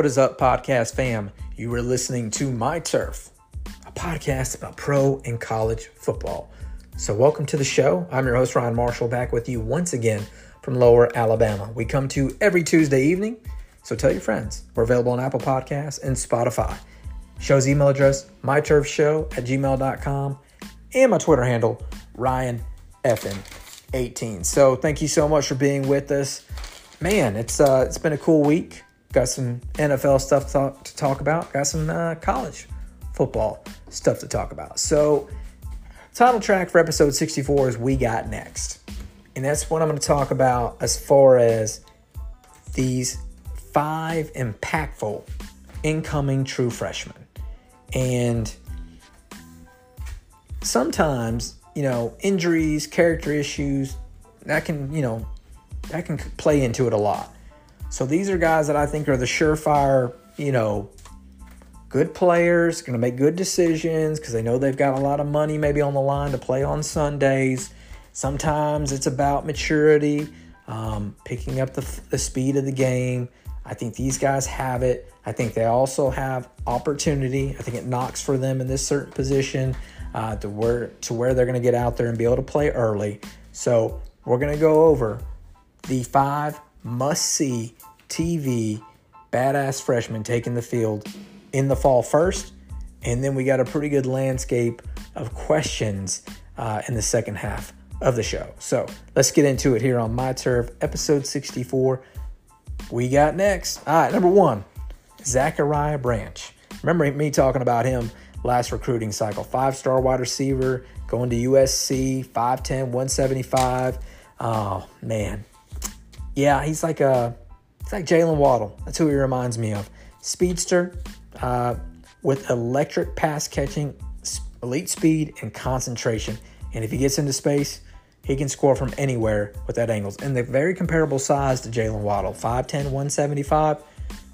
What is up, podcast fam? You are listening to My Turf, a podcast about pro and college football. So, welcome to the show. I'm your host, Ryan Marshall, back with you once again from Lower Alabama. We come to every Tuesday evening, so tell your friends. We're available on Apple Podcasts and Spotify. Show's email address, myturfshow at gmail.com, and my Twitter handle, RyanFN18. So, thank you so much for being with us. Man, it's uh, it's been a cool week. Got some NFL stuff to talk, about. Got some uh, college football stuff to talk about. So, title track for episode 64 is We Got Next. And that's what I'm going to talk about as far as these five impactful incoming true freshmen. And sometimes, you know, injuries, character issues, that can, you know, that can play into it a lot. So these are guys that I think are the surefire, you know, good players, going to make good decisions because they know they've got a lot of money maybe on the line to play on Sundays. Sometimes it's about maturity, um, picking up the, the speed of the game. I think these guys have it. I think they also have opportunity. I think it knocks for them in this certain position uh, to where to where they're going to get out there and be able to play early. So we're going to go over the five must see TV badass freshmen taking the field in the fall first. And then we got a pretty good landscape of questions uh, in the second half of the show. So let's get into it here on My Turf, episode 64. We got next. All right, number one, Zachariah Branch. Remember me talking about him last recruiting cycle. Five star wide receiver, going to USC, 5'10, 175. Oh, man. Yeah, he's like a it's like Jaylen Waddle. That's who he reminds me of. Speedster uh, with electric pass catching, elite speed, and concentration. And if he gets into space, he can score from anywhere with that angles. And they're very comparable size to Jaylen Waddle 5'10, 175.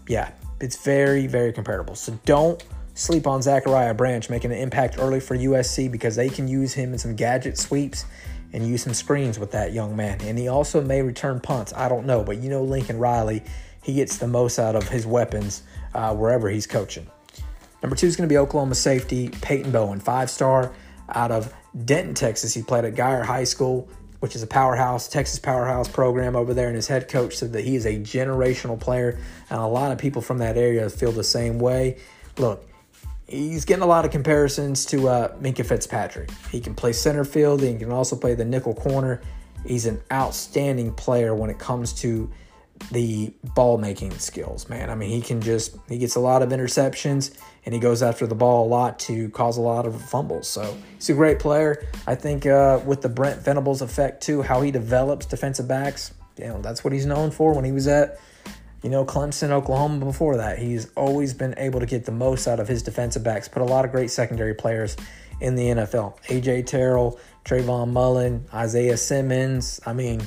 Yeah, it's very, very comparable. So don't sleep on Zachariah Branch making an impact early for USC because they can use him in some gadget sweeps and use some screens with that young man. And he also may return punts. I don't know, but you know Lincoln Riley, he gets the most out of his weapons uh, wherever he's coaching. Number two is going to be Oklahoma safety Peyton Bowen, five star out of Denton, Texas. He played at Guyer High School, which is a powerhouse, Texas powerhouse program over there. And his head coach said that he is a generational player. And a lot of people from that area feel the same way. Look, he's getting a lot of comparisons to uh, Minkah Fitzpatrick. He can play center field, he can also play the nickel corner. He's an outstanding player when it comes to the ball making skills, man. I mean, he can just, he gets a lot of interceptions and he goes after the ball a lot to cause a lot of fumbles. So he's a great player. I think uh, with the Brent Venables effect, too, how he develops defensive backs, you know, that's what he's known for when he was at you know, Clemson, Oklahoma before that. He's always been able to get the most out of his defensive backs, put a lot of great secondary players in the NFL. AJ Terrell, Trayvon Mullen, Isaiah Simmons. I mean,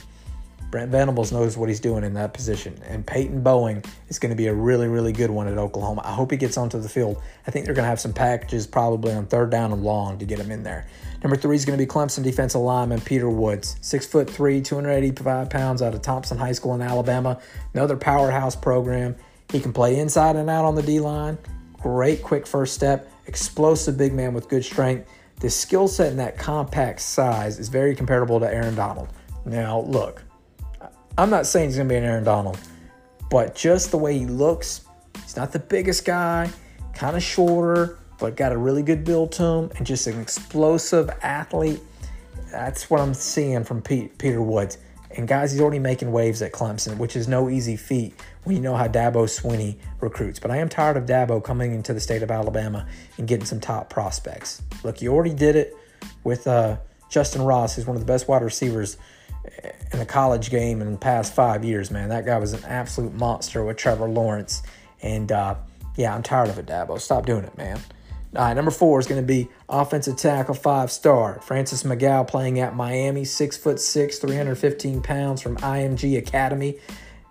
Brent Venables knows what he's doing in that position. And Peyton Bowen is going to be a really, really good one at Oklahoma. I hope he gets onto the field. I think they're going to have some packages probably on third down and long to get him in there. Number three is going to be Clemson defensive lineman Peter Woods, six foot three, 285 pounds out of Thompson High School in Alabama. Another powerhouse program. He can play inside and out on the D line. Great quick first step, explosive big man with good strength. The skill set and that compact size is very comparable to Aaron Donald. Now, look, I'm not saying he's going to be an Aaron Donald, but just the way he looks, he's not the biggest guy, kind of shorter, but got a really good build to him and just an explosive athlete. That's what I'm seeing from Pete, Peter Woods. And guys, he's already making waves at Clemson, which is no easy feat when you know how Dabo Swinney recruits. But I am tired of Dabo coming into the state of Alabama and getting some top prospects. Look, you already did it with uh, Justin Ross, who's one of the best wide receivers in the college game in the past five years, man. That guy was an absolute monster with Trevor Lawrence. And uh, yeah, I'm tired of it, Dabo. Stop doing it, man. All right, number four is going to be offensive tackle five star Francis Mauigoa playing at Miami, six foot six, 315 pounds from IMG Academy.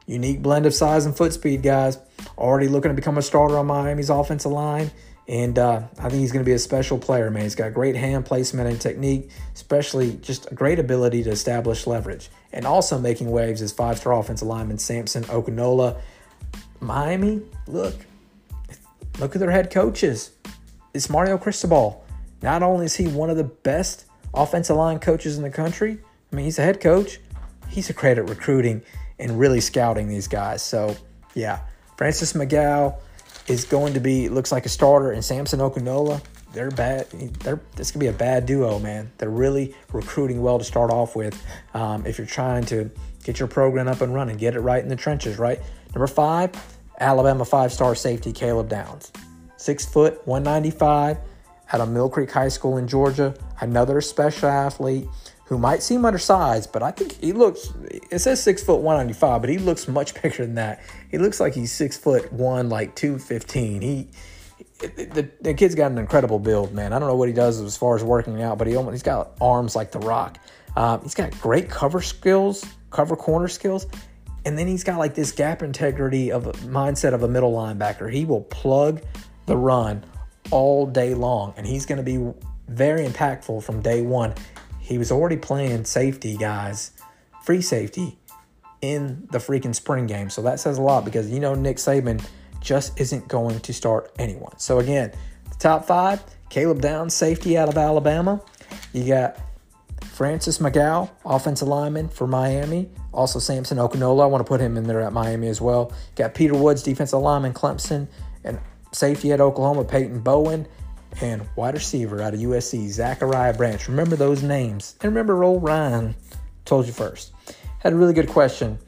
Unique blend of size and foot speed, guys. Already looking to become a starter on Miami's offensive line. And uh, I think he's going to be a special player, man. He's got great hand placement and technique, especially just a great ability to establish leverage. And also making waves is five star offensive lineman Samson Okunlola. Miami, look, look at their head coaches. It's Mario Cristobal. Not only is he one of the best offensive line coaches in the country, I mean, he's a head coach. He's a credit recruiting and really scouting these guys. So, yeah, Francis Mauigoa is going to be looks like a starter, and Samson Okunlola. They're bad. They're this could be a bad duo, man. They're really recruiting well to start off with. Um, if you're trying to get your program up and running, get it right in the trenches, right? Number five, Alabama five-star safety Caleb Downs, six foot, 195, out of Mill Creek High School in Georgia. Another special athlete who might seem undersized, but I think he looks. It says six foot one ninety five, but he looks much bigger than that. He looks like he's six foot one, like two fifteen. He. The, the kid's got an incredible build, man. I don't know what he does as far as working out, but he almost, he's got arms like the Rock. Um, he's got great cover skills, cover corner skills, and then he's got like this gap integrity of a mindset of a middle linebacker. He will plug the run all day long, and he's going to be very impactful from day one he was already playing safety guys, free safety in the freaking spring game. So that says a lot because you know Nick Saban just isn't going to start anyone. So again, the top five, Caleb Downs, safety out of Alabama. You got Francis Mauigoa, offensive lineman for Miami. Also Samson Okunlola. I want to put him in there at Miami as well. Got Peter Woods, defensive lineman, Clemson, and safety at Oklahoma, Peyton Bowen and wide receiver out of USC, Zachariah Branch. Remember those names. And remember, old Ryan told you first. Had a really good question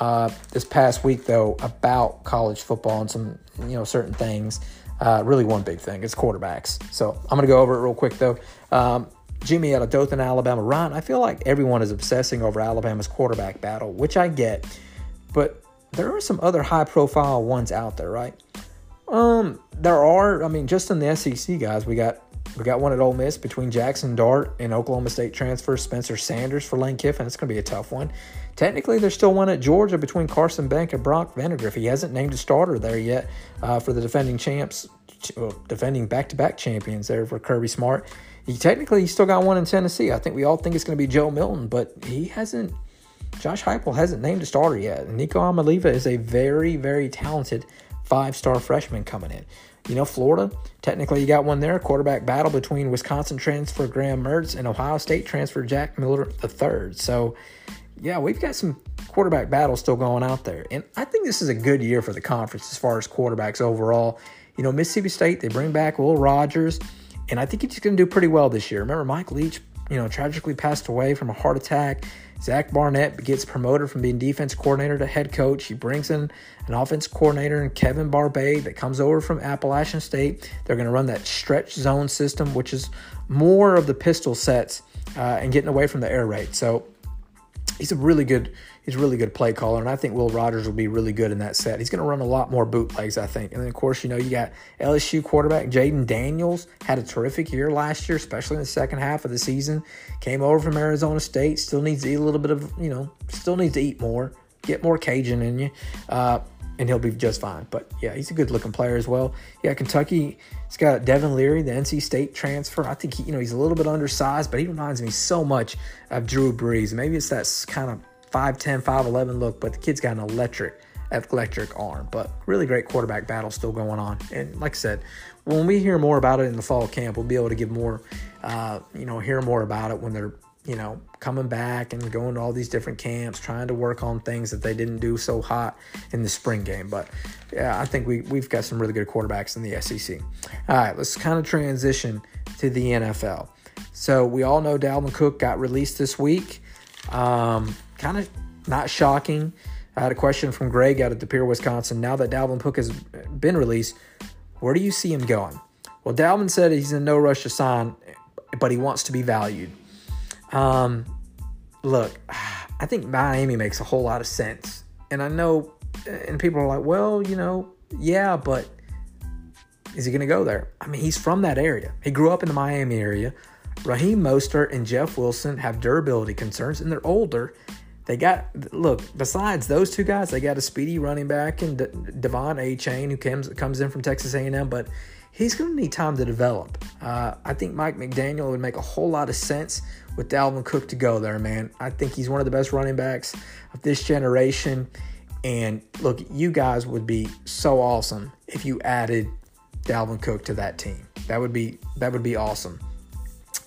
uh, this past week, though, about college football and some, you know, certain things. Uh, really, one big thing is quarterbacks. So I'm going to go over it real quick, though. Um, Jimmy out of Dothan, Alabama. Ryan, I feel like everyone is obsessing over Alabama's quarterback battle, which I get. But there are some other high profile ones out there, right? Um, there are. I mean, just in the SEC guys, we got we got one at Ole Miss between Jackson Dart and Oklahoma State transfer Spencer Sanders for Lane Kiffin. It's going to be a tough one. Technically, there's still one at Georgia between Carson Beck and Brock Vandagriff. He hasn't named a starter there yet uh, for the defending champs, well, defending back-to-back champions there for Kirby Smart. He technically he's still got one in Tennessee. I think we all think it's going to be Joe Milton, but he hasn't. Josh Heupel hasn't named a starter yet. Nico Iamaleava is a very, very talented five star freshman coming in. You know, Florida, technically you got one there. Quarterback battle between Wisconsin transfer Graham Mertz and Ohio State transfer Jack Miller III. So, yeah, we've got some quarterback battles still going out there. And I think this is a good year for the conference as far as quarterbacks overall. You know, Mississippi State, they bring back Will Rogers, and I think he's going to do pretty well this year. Remember, Mike Leach, you know, tragically passed away from a heart attack. Zach Arnett gets promoted from being defense coordinator to head coach. He brings in an offense coordinator and Kevin Barbay that comes over from Appalachian State. They're going to run that stretch zone system, which is more of the pistol sets uh, and getting away from the air raid. So he's a really good he's a really good play caller, and I think Will Rogers will be really good in that set. He's going to run a lot more bootlegs, I think. And then, of course, you know, you got LSU quarterback Jayden Daniels, had a terrific year last year, especially in the second half of the season. Came over from Arizona State, still needs to eat a little bit of, you know, still needs to eat more, get more Cajun in you. Uh, and he'll be just fine. But yeah, he's a good looking player as well. Yeah, Kentucky, he's got Devin Leary, the NC State transfer. I think he, you know, he's a little bit undersized, but he reminds me so much of Drew Brees. Maybe it's that kind of 5'10, 5'11 look, but the kid's got an electric, electric arm. But really great quarterback battle still going on. And like I said, when we hear more about it in the fall camp, we'll be able to give more, uh, you know, hear more about it when they're, you know, coming back and going to all these different camps, trying to work on things that they didn't do so hot in the spring game. But yeah, I think we, we've got some really good quarterbacks in the SEC. All right, let's kind of transition to the NFL. So we all know Dalvin Cook got released this week. Um, kind of not shocking. I had a question from Greg out of De Pere, Wisconsin. Now that Dalvin Cook has been released, where do you see him going? Well, Dalvin said he's in no rush to sign, but he wants to be valued. Um, look, I think Miami makes a whole lot of sense. And I know, and people are like, well, you know, yeah, but is he going to go there? I mean, he's from that area. He grew up in the Miami area. Raheem Mostert and Jeff Wilson have durability concerns, and they're older. They got look. Besides those two guys, they got a speedy running back and De- De'Von Achane, who comes comes in from Texas A&M, but he's going to need time to develop. Uh, I think Mike McDaniel would make a whole lot of sense with Dalvin Cook to go there, man. I think he's one of the best running backs of this generation. And look, you guys would be so awesome if you added Dalvin Cook to that team. That would be that would be awesome.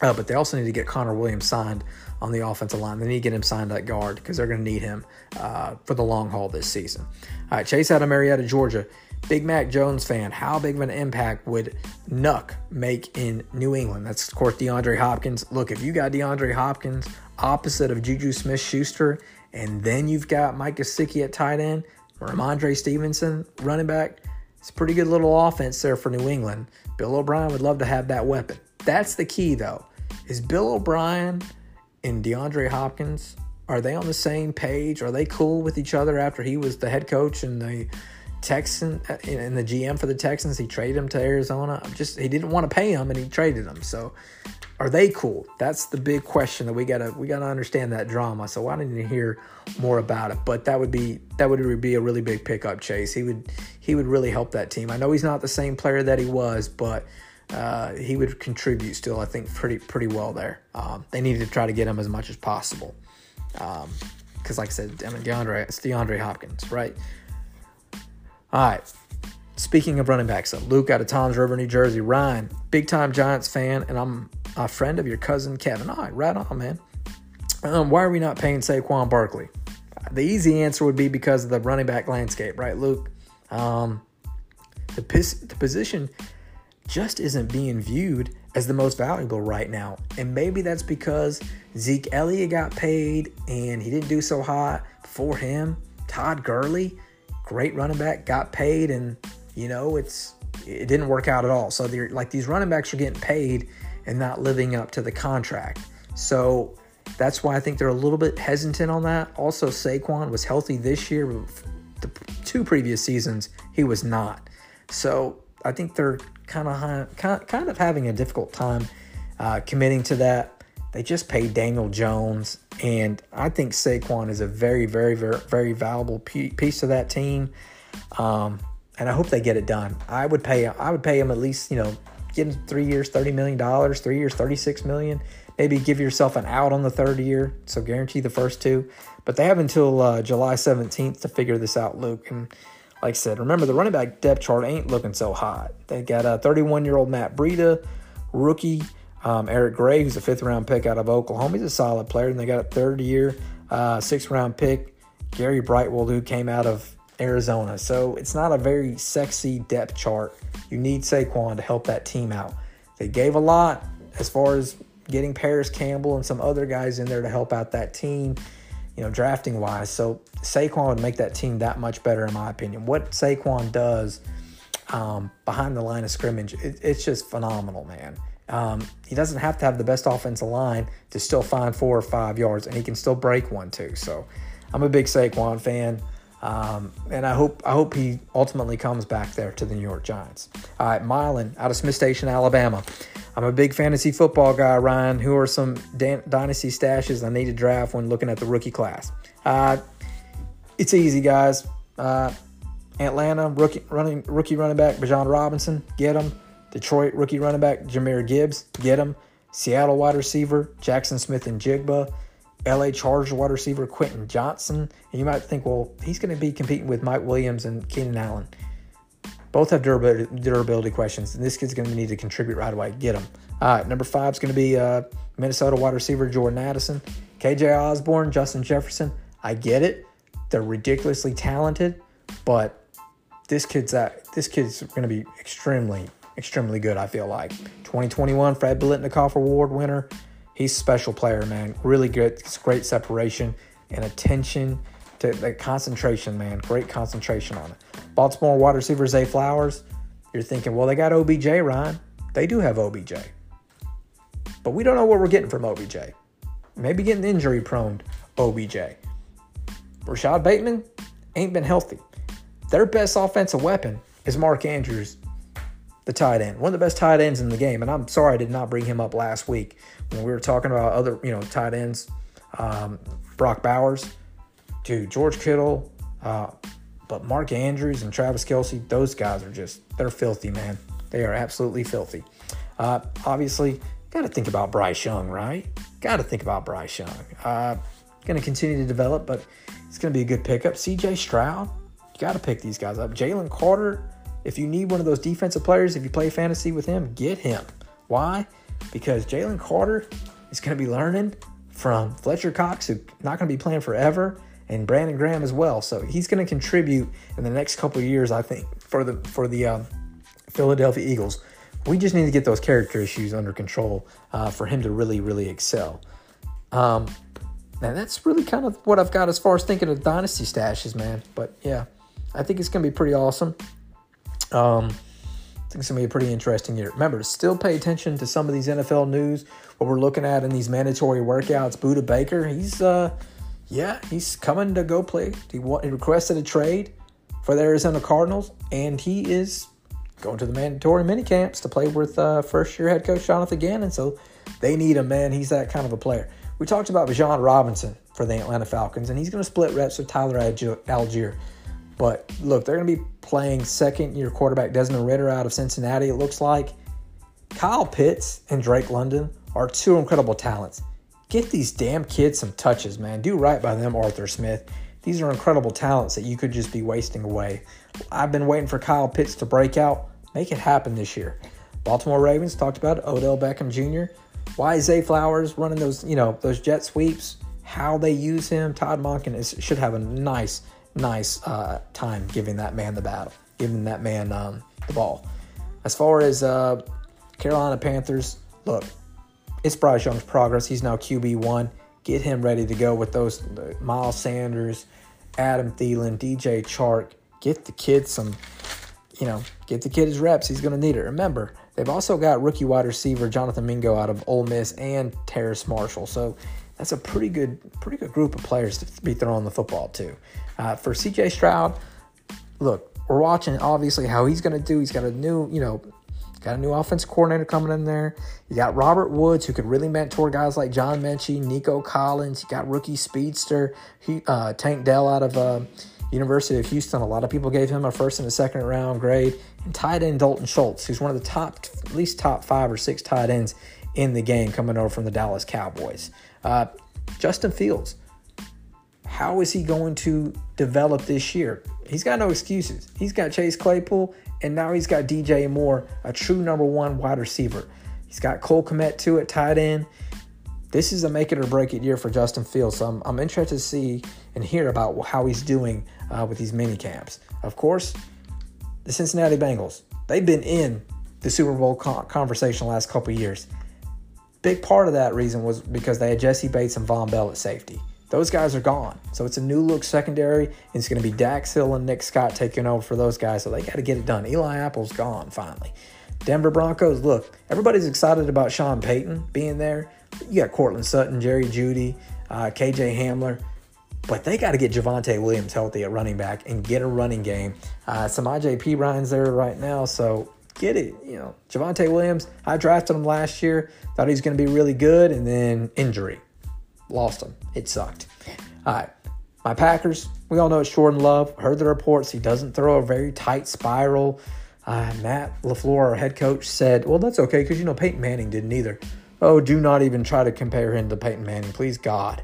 Uh, but they also need to get Connor Williams signed on the offensive line. They need to get him signed at guard because they're going to need him uh, for the long haul this season. All right, Chase out of Marietta, Georgia. Big Mac Jones fan. How big of an impact would Nuk make in New England? That's, of course, DeAndre Hopkins. Look, if you got DeAndre Hopkins opposite of Juju Smith Schuster, and then you've got Mike Gesicki at tight end, Rhamondre Stevenson running back, it's a pretty good little offense there for New England. Bill O'Brien would love to have that weapon. That's the key, though. Is Bill O'Brien and DeAndre Hopkins are they on the same page? Are they cool with each other after he was the head coach and the Texan uh, and the GM for the Texans? He traded him to Arizona. Just he didn't want to pay him and he traded him. So are they cool? That's the big question that we gotta we gotta understand that drama. So I didn't you hear more about it, but that would be that would be a really big pickup. Chase he would he would really help that team. I know he's not the same player that he was, but uh, he would contribute still, I think, pretty pretty well there. Um, they need to try to get him as much as possible. Because, um, like I said, DeAndre, it's DeAndre Hopkins, right? All right. Speaking of running backs, Luke out of Toms River, New Jersey. Ryan, big time Giants fan, and I'm a friend of your cousin Kevin. All right, right on, man. Um, why are we not paying Saquon Barkley? The easy answer would be because of the running back landscape, right, Luke? Um, the, the position just isn't being viewed as the most valuable right now. And maybe that's because Zeke Elliott got paid and he didn't do so hot for him. Todd Gurley, great running back, got paid and you know, it's it didn't work out at all. So they're like these running backs are getting paid and not living up to the contract. So that's why I think they're a little bit hesitant on that. Also, Saquon was healthy this year. The two previous seasons, he was not. So I think they're kind of kind of having a difficult time uh, committing to that. They just paid Daniel Jones, and I think Saquon is a very, very, very, very valuable piece of that team. Um, and I hope they get it done. I would pay. I would pay him at least, you know, get him three years, thirty million dollars, three years, thirty-six million. Maybe give yourself an out on the third year, so guarantee the first two. But they have until uh, July seventeenth to figure this out, Luke. And like I said, remember the running back depth chart ain't looking so hot. They got a 31 year old Matt Breida, rookie um, Eric Gray, who's a fifth round pick out of Oklahoma. He's a solid player. And they got a third year, uh, sixth round pick, Gary Brightwell, who came out of Arizona. So it's not a very sexy depth chart. You need Saquon to help that team out. They gave a lot as far as getting Parris Campbell and some other guys in there to help out that team you know, drafting wise. So Saquon would make that team that much better, in my opinion. What Saquon does um, behind the line of scrimmage, it, it's just phenomenal, man. Um, he doesn't have to have the best offensive line to still find four or five yards, and he can still break one too. So I'm a big Saquon fan. Um, and I hope I hope he ultimately comes back there to the New York Giants. All right, Mylan out of Smith Station, Alabama. I'm a big fantasy football guy, Ryan. Who are some dan- dynasty stashes I need to draft when looking at the rookie class? Uh, it's easy, guys. Uh, Atlanta rookie running rookie running back Bijan Robinson, get him. Detroit rookie running back Jahmyr Gibbs, get him. Seattle wide receiver Jackson Smith-Njigba. LA Chargers wide receiver Quentin Johnston. And you might think, well, he's going to be competing with Mike Williams and Keenan Allen. Both have durability, durability questions, and this kid's going to need to contribute right away. Get him. All right, number five is going to be uh, Minnesota wide receiver Jordan Addison, KJ Osborn, Justin Jefferson. I get it; they're ridiculously talented, but this kid's that this kid's going to be extremely, extremely good. I feel like 2021 Fred Biletnikoff Award winner. He's a special player, man. Really good. Great separation and attention to the concentration, man. Great concentration on it. Baltimore wide receiver Zay Flowers. You're thinking, well, they got OBJ, Ryan. They do have OBJ. But we don't know what we're getting from OBJ. Maybe getting injury prone OBJ. Rashod Bateman ain't been healthy. Their best offensive weapon is Mark Andrews, the tight end. One of the best tight ends in the game. And I'm sorry I did not bring him up last week when we were talking about other, you know, tight ends. Um, Brock Bowers, to George Kittle, uh, but Mark Andrews and Travis Kelce, those guys are just, they're filthy, man. They are absolutely filthy. Uh, obviously, got to think about Bryce Young, right? Got to think about Bryce Young. Uh, going to continue to develop, but it's going to be a good pickup. CJ Stroud, got to pick these guys up. Jalen Carter, if you need one of those defensive players, if you play fantasy with him, get him. Why? Because Jalen Carter is going to be learning from Fletcher Cox, who's not going to be playing forever, and Brandon Graham as well. So he's going to contribute in the next couple years, I think, for the for the um, Philadelphia Eagles. We just need to get those character issues under control uh, for him to really, really excel. Um, and that's really kind of what I've got as far as thinking of dynasty stashes, man. But yeah, I think it's going to be pretty awesome. Um, I think it's going to be a pretty interesting year. Remember, still pay attention to some of these NFL news. What we're looking at in these mandatory workouts. Budda Baker, he's uh, yeah, he's coming to go play. He, he requested a trade for the Arizona Cardinals, and he is going to the mandatory mini camps to play with uh, first year head coach Jonathan Gannon. So they need him, man. He's that kind of a player. We talked about Bijan Robinson for the Atlanta Falcons, and he's going to split reps with Tyler Allgeier. But look, they're going to be playing second year quarterback Desmond Ridder out of Cincinnati, it looks like. Kyle Pitts and Drake London are two incredible talents. Get these damn kids some touches, man. Do right by them, Arthur Smith. These are incredible talents that you could just be wasting away. I've been waiting for Kyle Pitts to break out. Make it happen this year. Baltimore Ravens talked about Odell Beckham Jr. Why is Zay Flowers running those, you know, those jet sweeps? How they use him? Todd Monken is, should have a nice, nice uh, time giving that man the battle, giving that man um, the ball. As far as uh, Carolina Panthers, look, it's Bryce Young's progress. He's now QB one. Get him ready to go with those Miles Sanders, Adam Thielen, DJ Chark. Get the kid some you know, get the kid his reps. He's going to need it. Remember, they've also got rookie wide receiver Jonathan Mingo out of Ole Miss and Terrace Marshall. So that's a pretty good, pretty good group of players to be throwing the football to. Uh, for CJ Stroud, look, we're watching obviously how he's going to do. He's got a new, you know, got a new offense coordinator coming in there. You got Robert Woods, who could really mentor guys like John Metchie, Nico Collins. You got rookie speedster he, uh, Tank Dell out of uh, University of Houston, a lot of people gave him a first and a second round grade. And tight end Dalton Schultz, who's one of the top, at least top five or six tight ends in the game coming over from the Dallas Cowboys. Uh, Justin Fields, how is he going to develop this year? He's got no excuses. He's got Chase Claypool, and now he's got DJ Moore, a true number one wide receiver. He's got Cole Kmet too at tight end this is a make it or break it year for Justin Fields. So I'm, I'm interested to see and hear about how he's doing uh, with these mini camps. Of course, the Cincinnati Bengals, they've been in the Super Bowl conversation the last couple years. Big part of that reason was because they had Jessie Bates and Vonn Bell at safety. Those guys are gone. So it's a new look secondary. It's going to be Dax Hill and Nick Scott taking over for those guys. So they got to get it done. Eli Apple's gone finally. Denver Broncos, look, everybody's excited about Sean Payton being there. You got Courtland Sutton, Jerry Jeudy, uh, KJ Hamler, but they got to get Javonte Williams healthy at running back and get a running game. Uh, Samaje Perine's there right now, so get it. You know, Javonte Williams, I drafted him last year, thought he was going to be really good, and then injury. Lost him. It sucked. All right. My Packers, we all know it's Jordan Love. Heard the reports. He doesn't throw a very tight spiral. Uh, Matt LaFleur, our head coach, said, Well, that's okay because, you know, Peyton Manning didn't either. Oh, do not even try to compare him to Peyton Manning. Please, God.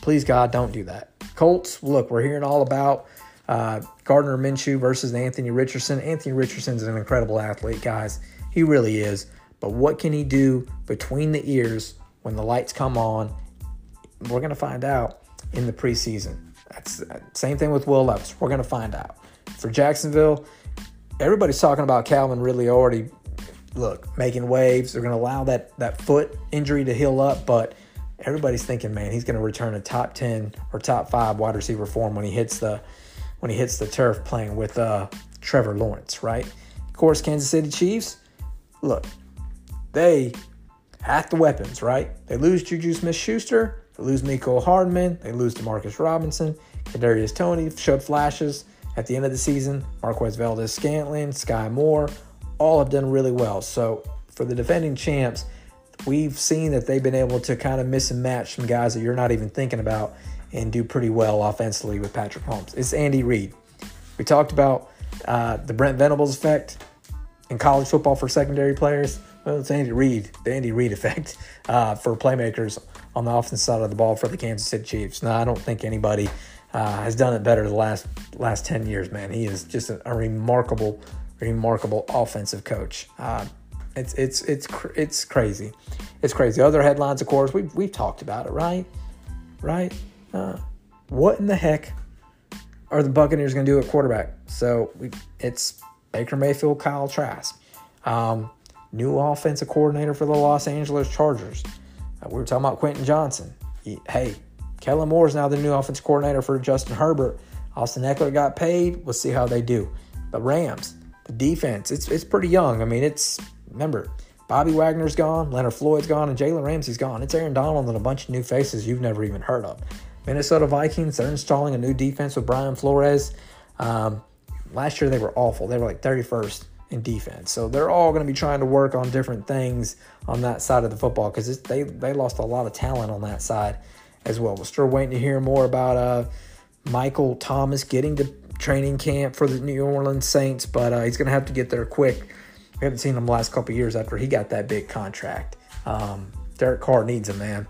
Please, God, don't do that. Colts, look, we're hearing all about uh, Gardner Minshew versus Anthony Richardson. Anthony Richardson's an incredible athlete, guys. He really is. But what can he do between the ears when the lights come on? We're going to find out in the preseason. That's same thing with Will Levis. We're going to find out. For Jacksonville, everybody's talking about Calvin Ridley already look, making waves. They're going to allow that that foot injury to heal up, but everybody's thinking, man, he's going to return a top ten or top five wide receiver form when he hits the when he hits the turf playing with uh, Trevor Lawrence, right? Of course, Kansas City Chiefs. Look, they have the weapons, right? They lose Juju Smith-Schuster, they lose Mecole Hardman, they lose Demarcus Robinson, Kadarius Toney showed flashes at the end of the season. Marquez Valdes Scantling, Skyy Moore, all have done really well. So for the defending champs, we've seen that they've been able to kind of miss and match some guys that you're not even thinking about and do pretty well offensively with Patrick Mahomes. It's Andy Reid. We talked about uh, the Brent Venables effect in college football for secondary players. Well, it's Andy Reid, the Andy Reid effect uh, for playmakers on the offensive side of the ball for the Kansas City Chiefs. Now, I don't think anybody uh, has done it better the last last ten years. Man, he is just a, a remarkable, remarkable offensive coach. Uh, it's it's it's cr- it's crazy, it's crazy. Other headlines, of course, we've we've talked about it, right? Right? What in the heck are the Buccaneers going to do at quarterback? So we, it's Baker Mayfield, Kyle Trask, um, new offensive coordinator for the Los Angeles Chargers. Uh, we were talking about Quentin Johnston. He, hey, Kellen Moore is now the new offensive coordinator for Justin Herbert. Austin Ekeler got paid. We'll see how they do. The Rams, the defense, it's it's pretty young. I mean, it's remember Bobby Wagner's gone, Leonard Floyd's gone, and Jalen Ramsey's gone. It's Aaron Donald and a bunch of new faces you've never even heard of. Minnesota Vikings, they're installing a new defense with Brian Flores. Um, last year they were awful. They were like 31st in defense. So they're all going to be trying to work on different things on that side of the football because they they lost a lot of talent on that side as well. We're still waiting to hear more about uh, Michael Thomas getting to training camp for the New Orleans Saints, but uh, he's going to have to get there quick. We haven't seen him the last couple years after he got that big contract. Um, Derek Carr needs him, man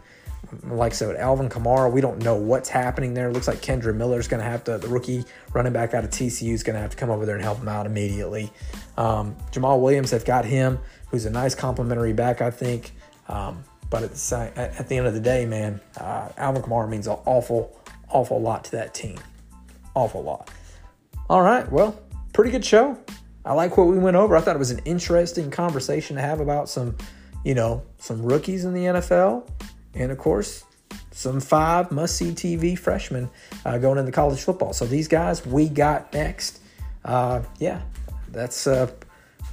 like I said, Alvin Kamara, we don't know what's happening there. It looks like Kendre Miller is going to have to, the rookie running back out of TCU is going to have to come over there and help him out immediately. Um, Jamaal Williams, they've got him, who's a nice complimentary back, I think. Um, but at the, at the end of the day, man, uh, Alvin Kamara means an awful, awful lot to that team. Awful lot. All right, well, pretty good show. I like what we went over. I thought it was an interesting conversation to have about some, you know, some rookies in the NFL and of course, some five must see TV freshmen uh, going into college football. So these guys we got next. Uh, yeah, that's uh,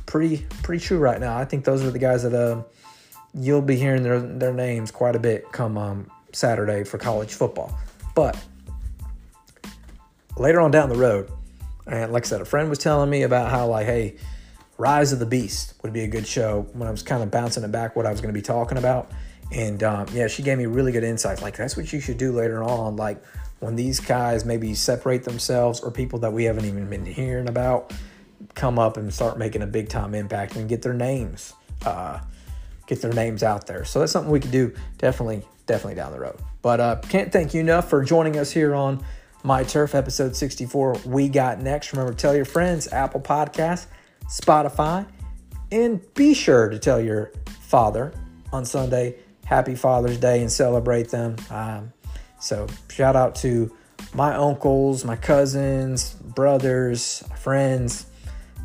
pretty pretty true right now. I think those are the guys that uh, you'll be hearing their their names quite a bit come um, Saturday for college football. But later on down the road, and like I said, a friend was telling me about how like, hey, Rise of the Beast would be a good show when I was kind of bouncing it back what I was going to be talking about. And um, yeah, she gave me really good insights. Like that's what you should do later on. Like when these guys maybe separate themselves or people that we haven't even been hearing about come up and start making a big time impact and get their names, uh, get their names out there. So that's something we could do definitely, definitely down the road. But uh, can't thank you enough for joining us here on My Turf episode 64. We got next. Remember, tell your friends, Apple Podcasts, Spotify, and be sure to tell your father on Sunday happy Father's Day and celebrate them. Um, so, shout out to my uncles, my cousins, brothers, friends,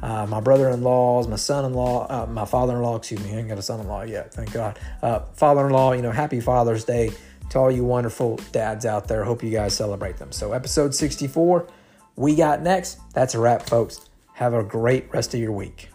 uh, my brother-in-laws, my son-in-law, uh, my father-in-law. Excuse me, I ain't got a son-in-law yet. Thank God. Uh, father-in-law, you know, happy Father's Day to all you wonderful dads out there. Hope you guys celebrate them. So, episode 64, we got next. That's a wrap, folks. Have a great rest of your week.